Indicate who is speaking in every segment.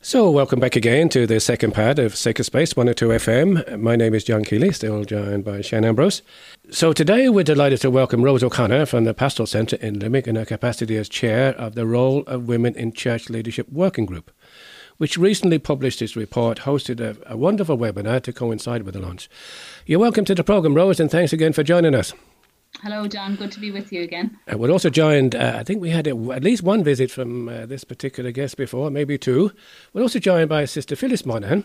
Speaker 1: So, welcome back again to the second part of Sacred Space 102 FM. My name is John Keeley, still joined by Shane Ambrose. So, today we're delighted to welcome Rose O'Connor from the Pastoral Centre in Limerick in her capacity as chair of the Role of Women in Church Leadership Working Group, which recently published its report, hosted a, a wonderful webinar to coincide with the launch. You're welcome to the programme, Rose, and thanks again for joining us.
Speaker 2: Hello, John. Good to be with you again.
Speaker 1: Uh, we're also joined, uh, I think we had a, at least one visit from uh, this particular guest before, maybe two. We're also joined by Sister Phyllis Monaghan,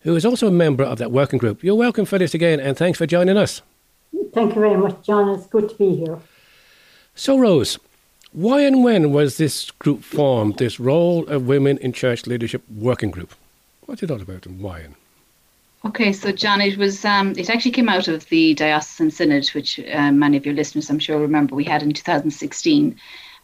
Speaker 1: who is also a member of that working group. You're welcome, Phyllis, again, and thanks for joining us.
Speaker 3: Thank you very much, John. It's good to be here.
Speaker 1: So, Rose, why and when was this group formed, this Role of Women in Church Leadership Working Group? What's it all about and why? And
Speaker 2: Okay, so John, it was um, it actually came out of the diocesan synod, which uh, many of your listeners, I'm sure, remember we had in 2016,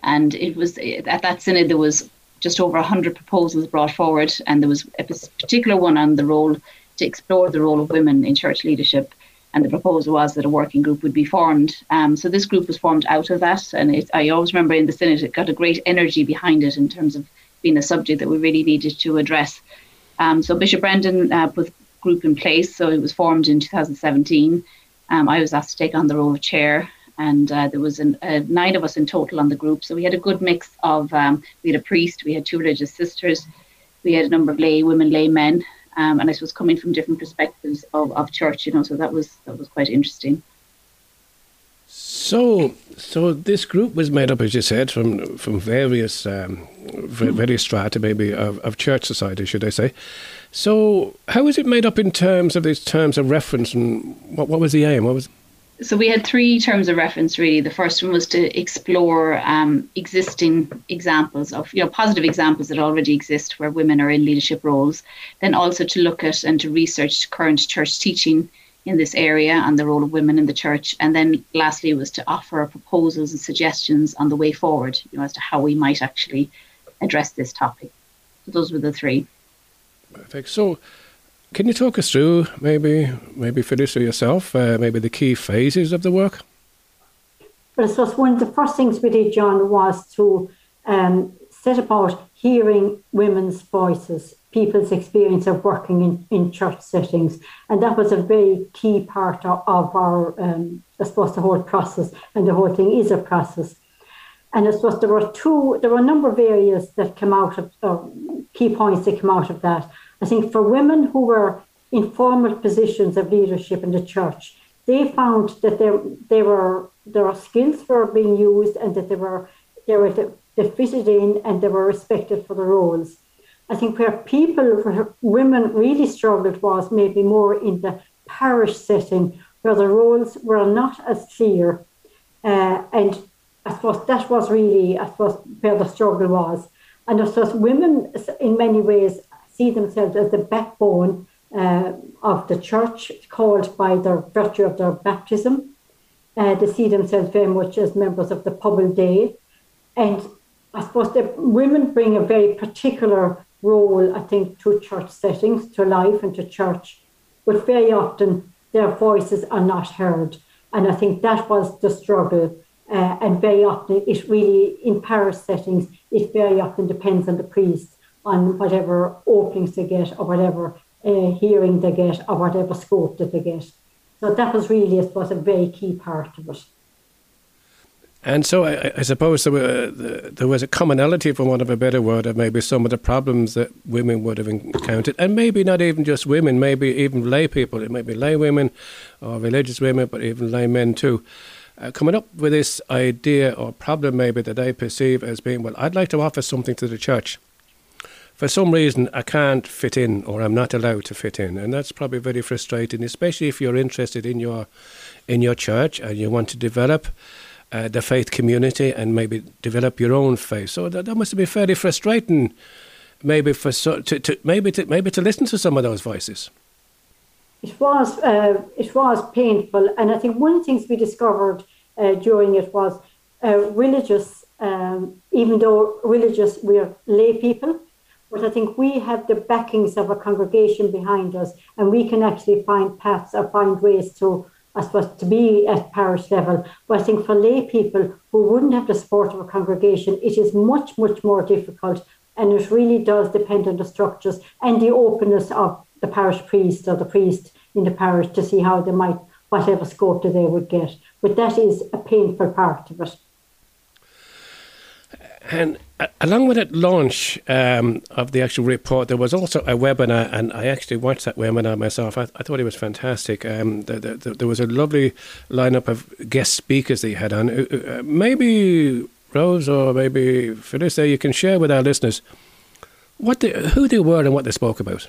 Speaker 2: and it was at that synod there was just over 100 proposals brought forward, and there was a particular one on the role to explore the role of women in church leadership, and the proposal was that a working group would be formed. Um, so this group was formed out of that, and it, I always remember in the synod it got a great energy behind it in terms of being a subject that we really needed to address. Um, so Bishop Brendan uh, put group in place. So it was formed in 2017. Um, I was asked to take on the role of chair, and uh, there was an, uh, nine of us in total on the group. So we had a good mix of um, we had a priest, we had two religious sisters, we had a number of lay women, lay men, um, and I was coming from different perspectives of, of church. You know, so that was that was quite interesting.
Speaker 1: So, so this group was made up, as you said, from from various um, various strata, maybe of, of church society, should I say? So, how was it made up in terms of these terms of reference, and what, what was the aim? What was
Speaker 2: so we had three terms of reference really the first one was to explore um, existing examples of you know positive examples that already exist where women are in leadership roles then also to look at and to research current church teaching in this area and the role of women in the church and then lastly was to offer proposals and suggestions on the way forward you know as to how we might actually address this topic so those were the three
Speaker 1: Perfect. So, can you talk us through maybe maybe Phyllis or yourself, uh, maybe the key phases of the work?
Speaker 3: Well, I suppose one of the first things we did, John, was to um, set about hearing women's voices, people's experience of working in, in church settings. And that was a very key part of, of our, um, I suppose, the whole process. And the whole thing is a process. And I suppose there were two, there were a number of areas that came out of, key points that came out of that. I think for women who were in formal positions of leadership in the church, they found that there they were their skills were being used and that they were they were they fitted in and they were respected for the roles. I think where people where women really struggled was maybe more in the parish setting where the roles were not as clear. Uh, and I suppose that was really I suppose where the struggle was. And I suppose women in many ways see themselves as the backbone uh, of the church, called by the virtue of their baptism. Uh, they see themselves very much as members of the Pobal Dé. And I suppose the women bring a very particular role, I think, to church settings, to life and to church. But very often their voices are not heard. And I think that was the struggle. Uh, and very often it really, in parish settings, it very often depends on the priest on whatever openings they get or whatever uh, hearing they get or whatever scope that they get. So that was really, I suppose, a very key part of it.
Speaker 1: And so I, I suppose there, were, there was a commonality, for want of a better word, of maybe some of the problems that women would have encountered, and maybe not even just women, maybe even lay people. It may be lay women or religious women, but even lay men too. Uh, coming up with this idea or problem, maybe that I perceive as being, well, I'd like to offer something to the church for some reason I can't fit in or I'm not allowed to fit in, and that's probably very frustrating, especially if you're interested in your in your church and you want to develop uh, the faith community and maybe develop your own faith. So that, that must be fairly frustrating, maybe for so, to, to maybe to maybe to listen to some of those voices.
Speaker 3: It was uh, it was painful, and I think one of the things we discovered uh, during it was uh, religious. Um, even though religious, we are lay people, but I think we have the backings of a congregation behind us, and we can actually find paths or find ways to, I suppose, to be at parish level. But I think for lay people who wouldn't have the support of a congregation, it is much, much more difficult And it really does depend on the structures and the openness of the parish priest or the priest in the parish to see how they might, whatever scope that they would get. But that is a painful part of it.
Speaker 1: And along with that launch um, of the actual report, there was also a webinar, and I actually watched that webinar myself. I, I thought it was fantastic. Um, the, the, the, there was a lovely lineup of guest speakers that you had on. Uh, uh maybe Rose or maybe there you can share with our listeners what who they were and what they spoke about.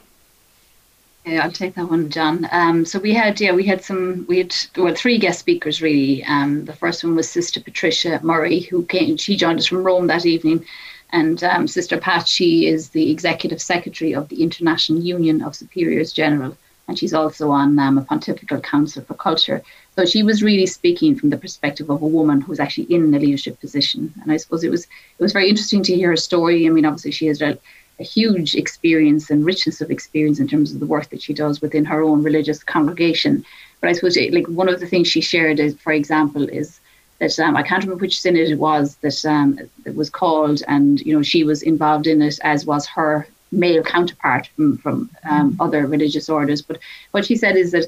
Speaker 2: Yeah, I'll take that one, John. Um, so we had, yeah, we had some, we had well three guest speakers really. Um, the first one was Sister Patricia Murray, who came. She joined us from Rome that evening, and um, Sister Pat, she is the executive secretary of the International Union of Superiors General, and she's also on um, a Pontifical Council for Culture. So she was really speaking from the perspective of a woman who's actually in a leadership position, and I suppose it was it was very interesting to hear her story. I mean, obviously she has a a huge experience and richness of experience in terms of the work that she does within her own religious congregation. But I suppose, like one of the things she shared, is, for example, is that um, I can't remember which synod it was that um, that was called, and you know she was involved in it, as was her male counterpart from from um, other religious orders. But what she said is that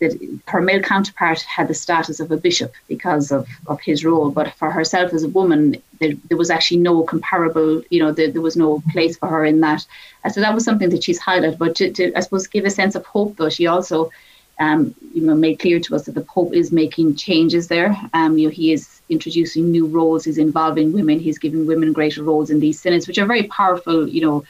Speaker 2: that her male counterpart had the status of a bishop because of, of his role, but for herself as a woman, there, there was actually no comparable, you know, there, there, was no place for her in that. And so that was something that she's highlighted. But to, to I suppose, give a sense of hope, though, she also, um, you know, made clear to us that the Pope is making changes there. Um, you know, he is introducing new roles, he's involving women, he's giving women greater roles in these synods, which are very powerful, you know,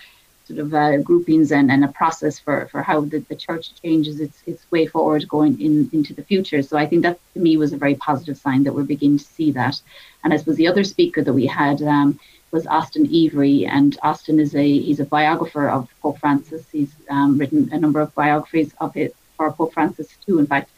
Speaker 2: sort of uh, groupings and, and a process for, for how the, the church changes its, its way forward going in, into the future. So I think that to me was a very positive sign that we're beginning to see that. And I suppose the other speaker that we had um, was Austen Ivereigh, and Austen is a he's a biographer of Pope Francis. He's um, written a number of biographies of it for Pope Francis too, in fact.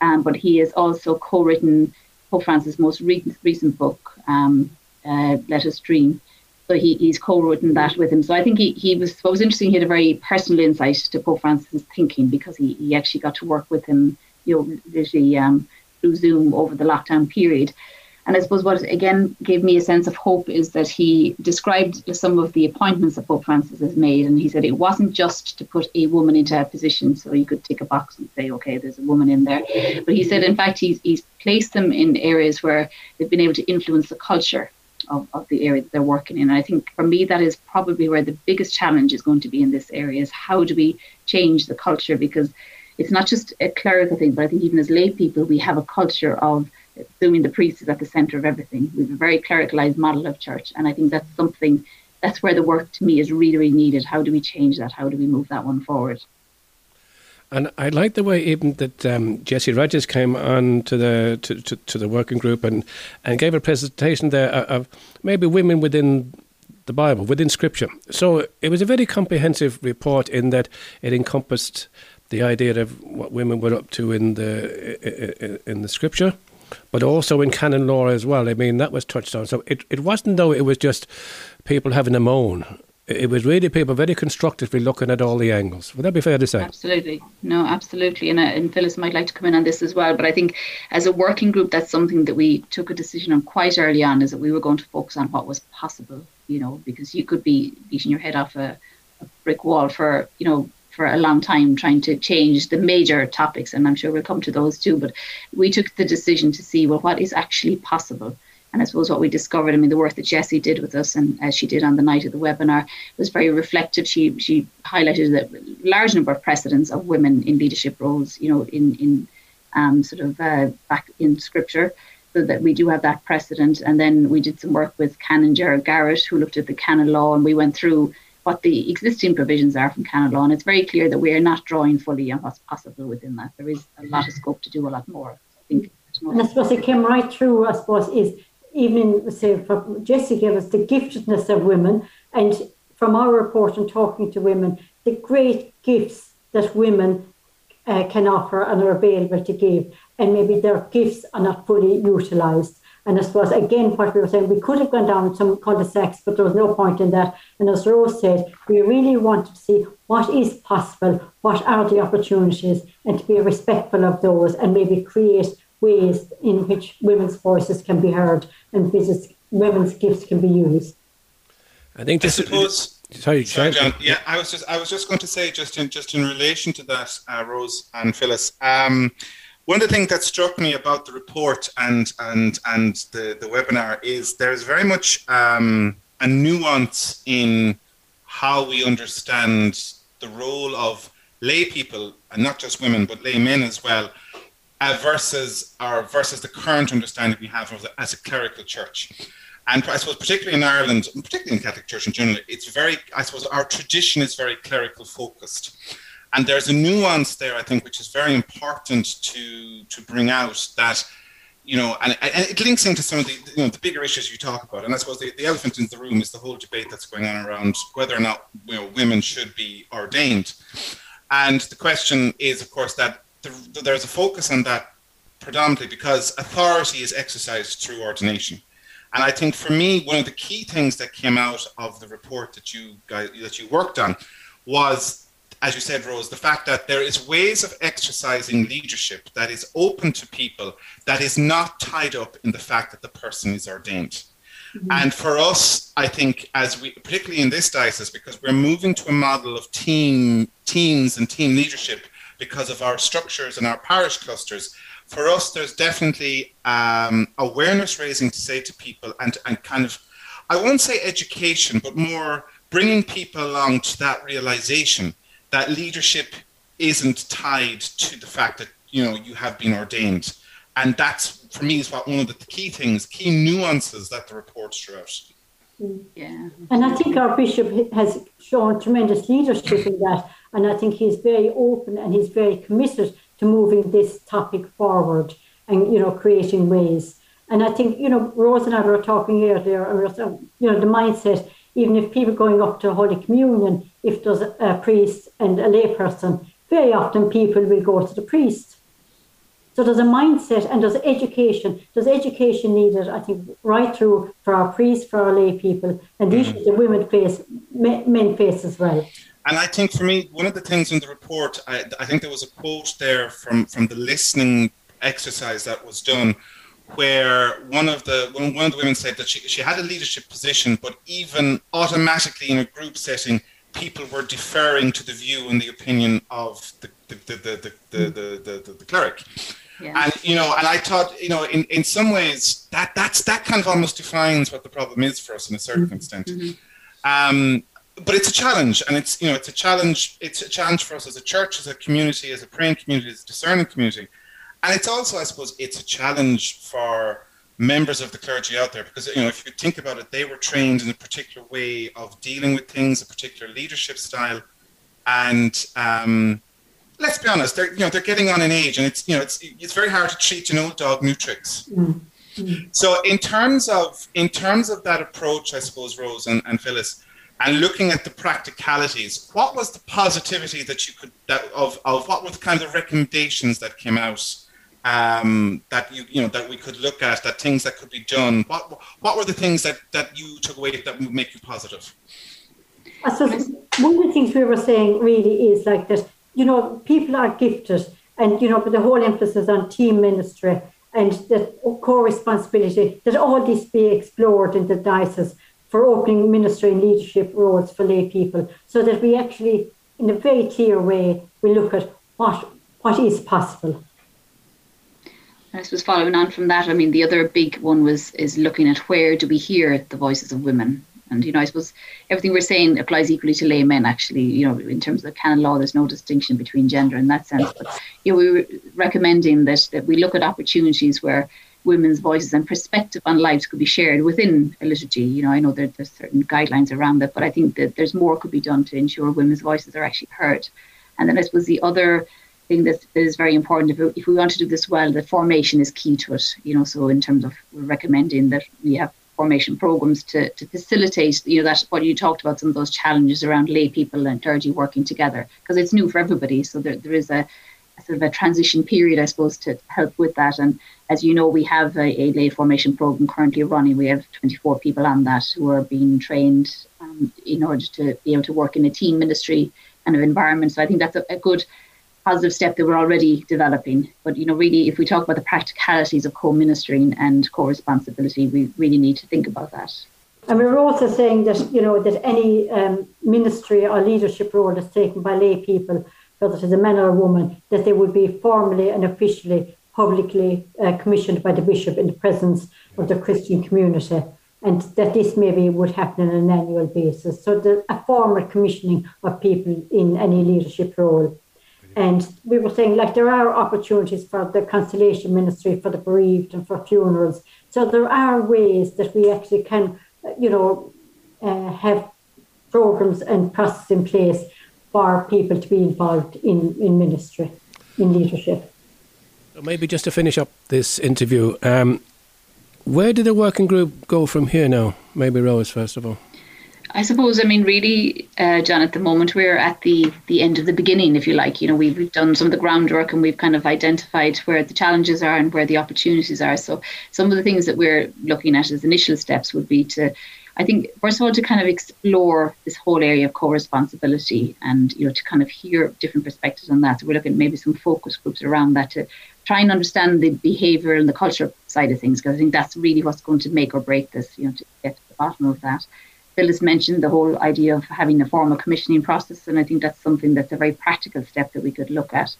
Speaker 2: Um, but he has also co-written Pope Francis' most recent, recent book, um, uh, Let Us Dream. So he, he's co-written that with him. So I think he, he was what was interesting. He had a very personal insight to Pope Francis' thinking because he, he actually got to work with him, you know, literally um, through Zoom over the lockdown period. And I suppose what again gave me a sense of hope is that he described some of the appointments that Pope Francis has made, and he said it wasn't just to put a woman into a position so you could tick a box and say, okay, there's a woman in there, but he said in fact he's he's placed them in areas where they've been able to influence the culture of, of the area that they're working in. And I think for me, that is probably where the biggest challenge is going to be in this area is how do we change the culture? Because it's not just a clerical thing, but I think even as lay people, we have a culture of assuming the priest is at the center of everything. We have a very clericalized model of church. And I think that's something, that's where the work to me is really, really needed. How do we change that? How do we move that one forward?
Speaker 1: And I like the way even that um, Jessie Rogers came on to the to, to, to, the working group and, and gave a presentation there of maybe women within the Bible, within Scripture. So it was a very comprehensive report in that it encompassed the idea of what women were up to in the in the Scripture, but also in canon law as well. I mean that was touched on. So it, it wasn't though it was just people having a moan it was really people very constructively looking at all the angles. Would that be fair to say?
Speaker 2: Absolutely. No, absolutely. And, uh, and Phyllis might like to come in on this as well. But I think as a working group, that's something that we took a decision on quite early on is that we were going to focus on what was possible, you know, because you could be beating your head off a, a brick wall for, you know, for a long time trying to change the major topics. And I'm sure we'll come to those too. But we took the decision to see, well, what is actually possible and I suppose what we discovered, I mean, the work that Jessie did with us, and as she did on the night of the webinar, was very reflective. She she highlighted a large number of precedents of women in leadership roles, you know, in in um, sort of uh, back in scripture, so that we do have that precedent. And then we did some work with Canon Gerald Garrett, who looked at the canon law, and we went through what the existing provisions are from canon law. And it's very clear that we are not drawing fully on what's possible within that. There is a lot of scope to do a lot more. I think.
Speaker 3: And I suppose it came right through, I suppose, is even say from Jessie gave us the giftedness of women, and from our report and talking to women, the great gifts that women uh, can offer and are available to give, and maybe their gifts are not fully utilised. And I suppose again, what we were saying, we could have gone down some cul-de-sacs, but there was no point in that. And as Rose said, we really wanted to see what is possible, what are the opportunities, and to be respectful of those, and maybe create ways in which women's voices can be heard and women's gifts can be used.
Speaker 1: I think this
Speaker 4: I suppose
Speaker 1: Sorry,
Speaker 4: Sorry John. Yeah, I was just I was just going to say just in just in relation to that, uh, Rose and Phyllis. Um, one of the things that struck me about the report and and and the, the webinar is there's very much um, a nuance in how we understand the role of lay people and not just women but lay men as well uh, versus our versus the current understanding we have of the, as a clerical church and I suppose particularly in Ireland, particularly in Catholic Church in general, it's very, I suppose our tradition is very clerical focused. And there's a nuance there, I think, which is very important to to bring out that, you know, and, and it links into some of the, you know, the bigger issues you talk about. And I suppose the, the elephant in the room is the whole debate that's going on around whether or not you know, women should be ordained. And the question is, of course, that the, there's a focus on that predominantly because authority is exercised through ordination. And I think for me, one of the key things that came out of the report that you guys, that you worked on was, as you said, Rose, the fact that there is ways of exercising leadership that is open to people, that is not tied up in the fact that the person is ordained. Mm-hmm. And for us, I think, as we, particularly in this diocese, because we're moving to a model of team, teams and team leadership because of our structures and our parish clusters, for us, there's definitely um, awareness raising to say to people and, and kind of, I won't say education, but more bringing people along to that realization that leadership isn't tied to the fact that you know you have been ordained. And that's for me is what one of the key things key nuances that the report throughout
Speaker 3: out yeah and i think our bishop has shown tremendous leadership in that and i think he's very open and he's very committed to moving this topic forward and you know creating ways. And I think you know Rose and I were talking earlier, uh, you know the mindset. Even if people going up to Holy Communion, if there's a priest and a layperson, very often people will go to the priest. So there's a mindset and there's education. There's education needed, I think, right through for our priests, for our lay people, and mm. the issues that women face, men face as well.
Speaker 4: And I think for me, one of the things in the report, I, I think there was a quote there from, from the listening exercise that was done, where one of the one, one of the women said that she, she had a leadership position, but even automatically in a group setting, people were deferring to the view and the opinion of the the the the the, the, the, the, the cleric. Yeah. And you know, and I thought, you know, in, in some ways that that's that kind of almost defines what the problem is for us in a certain mm-hmm. extent. Mm-hmm. Um, but it's a challenge, and it's you know it's a challenge. It's a challenge for us as a church, as a community, as a praying community, as a discerning community, and it's also, I suppose, it's a challenge for members of the clergy out there because you know if you think about it, they were trained in a particular way of dealing with things, a particular leadership style, and um, let's be honest, they're you know they're getting on in age, and it's you know it's it's very hard to treat an old dog new tricks. Mm-hmm. So in terms of in terms of that approach, I suppose Rose and, and Phyllis and looking at the practicalities, what was the positivity that you could that of, of what were the kind of recommendations that came out um, that you you know that we could look at that things that could be done? What what were the things that that you took away that would make you positive?
Speaker 3: I suppose one of the things we were saying really is like that. You know, people are gifted, and you know, but the whole emphasis on team ministry and that co-responsibility that all this be explored in the diocese for opening ministry and leadership roles for lay people so that we actually, in a very clear way, we look at what what is possible.
Speaker 2: I suppose following on from that, I mean, the other big one was is looking at where do we hear the voices of women, and you know, I suppose everything we're saying applies equally to laymen. Actually, you know, in terms of canon law, there's no distinction between gender in that sense. But you know, we were recommending that that we look at opportunities where women's voices and perspective on lives could be shared within a liturgy. You know, I know that there's certain guidelines around that, but I think that there's more could be done to ensure women's voices are actually heard. And then I suppose the other thing that is very important, if we, if we want to do this well, the formation is key to it. You know, so in terms of recommending that we have formation programs to, to facilitate, you know, that what you talked about, some of those challenges around lay people and clergy working together, because it's new for everybody. So there, there is a sort of a transition period, I suppose, to help with that. And as you know, we have a, a lay formation program currently running. We have 24 people on that who are being trained um, in order to be able to work in a team ministry kind of environment. So I think that's a, a good positive step that we're already developing. But you know, really, if we talk about the practicalities of co-ministering and co-responsibility, we really need to think about that.
Speaker 3: And we were also saying that, you know, that any um, ministry or leadership role that's taken by lay people, whether it's a man or a woman, that they would be formally and officially, publicly uh, commissioned by the bishop in the presence of the Christian community. And that this maybe would happen on an annual basis. So the, a formal commissioning of people in any leadership role. And we were saying, like, there are opportunities for the consolation ministry, for the bereaved, and for funerals. So there are ways that we actually can you know, uh, have programs and processes in place for people to be involved in, in ministry, in leadership.
Speaker 5: Maybe just to finish up this interview, um, where did the working group go from here now? Maybe Rose, first of all.
Speaker 2: I suppose, I mean, really, uh, John, at the moment we're at the the end of the beginning, if you like. You know, we've, we've done some of the groundwork and we've kind of identified where the challenges are and where the opportunities are. So some of the things that we're looking at as initial steps would be to, I think, first of all, to kind of explore this whole area of co-responsibility and, you know, to kind of hear different perspectives on that. So we're looking at maybe some focus groups around that to try and understand the behavior and the culture side of things, because I think that's really what's going to make or break this, you know, to get to the bottom of that. Phyllis mentioned the whole idea of having a formal commissioning process, and I think that's something that's a very practical step that we could look at.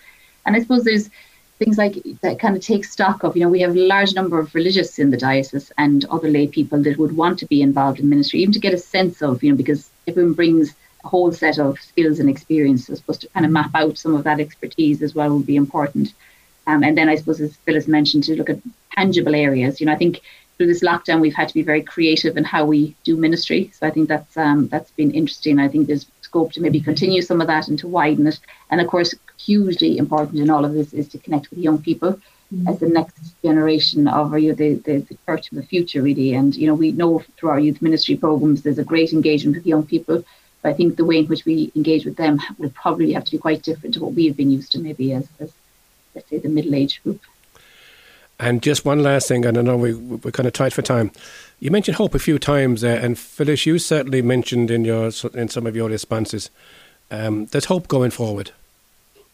Speaker 2: And I suppose there's things like that kind of take stock of, you know, we have a large number of religious in the diocese and other lay people that would want to be involved in ministry, even to get a sense of, you know, because everyone brings a whole set of skills and experiences, So to kind of map out some of that expertise as well would be important. Um, and then I suppose, as Phyllis mentioned, to look at tangible areas. You know, I think through this lockdown, we've had to be very creative in how we do ministry. So I think that's um, that's been interesting. I think there's scope to maybe continue some of that and to widen it. And of course, hugely important in all of this is to connect with young people mm-hmm. as the next generation of you know, the, the, the church of the future, really. And you know, we know through our youth ministry programs, there's a great engagement with young people. But I think the way in which we engage with them will probably have to be quite different to what we have been used to, maybe as, as let's say the middle-aged group.
Speaker 5: And just one last thing, and I know we, we're kind of tight for time. You mentioned hope a few times, and Phyllis, you certainly mentioned in your in some of your responses um, there's hope going forward.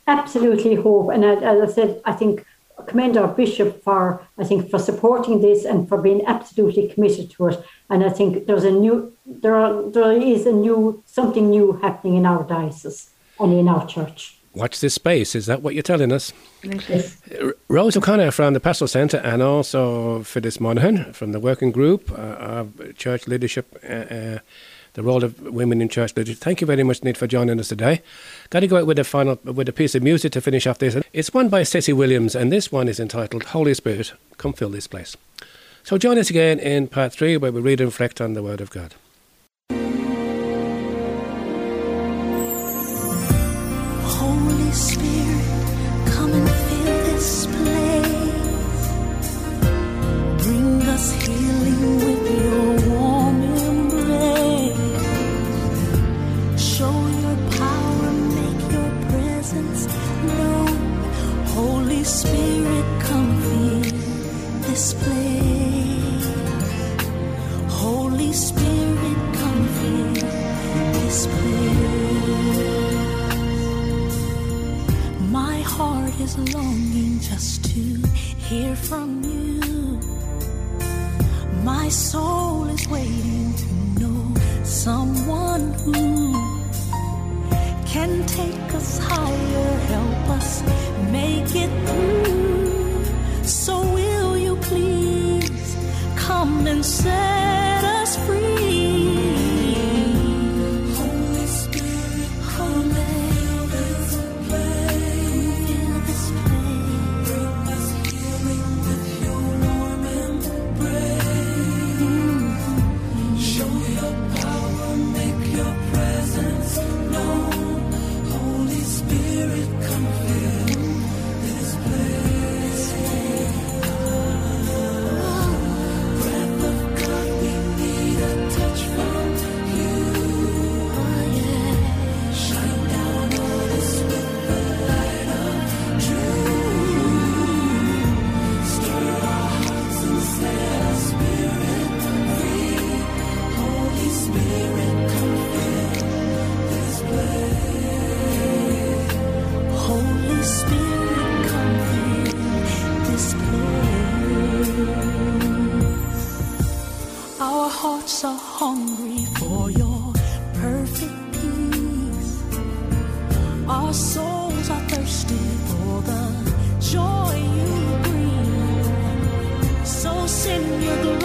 Speaker 3: Absolutely hope, and as I said, I think commend our bishop for I think for supporting this and for being absolutely committed to it. And I think there's a new there are there is a new something new happening in our diocese and in our church
Speaker 5: watch this space. Is that what you're telling us? Rose O'Connor from the Pastoral Centre and also Phyllis Monaghan from the Working Group uh, of Church Leadership, uh, uh, the role of women in church leadership. Thank you very much, Nate, for joining us today. Got to go out with a final with a piece of music to finish off this. It's one by Stacey Williams, and this one is entitled "Holy Spirit, Come Fill This Place." So join us again in part three, where we read and reflect on the Word of God. is longing just to hear from you. My soul is waiting to know someone who can take us higher, help us make it through. So will you please come and say? For your perfect peace. Our souls are thirsty for the joy you bring. So send your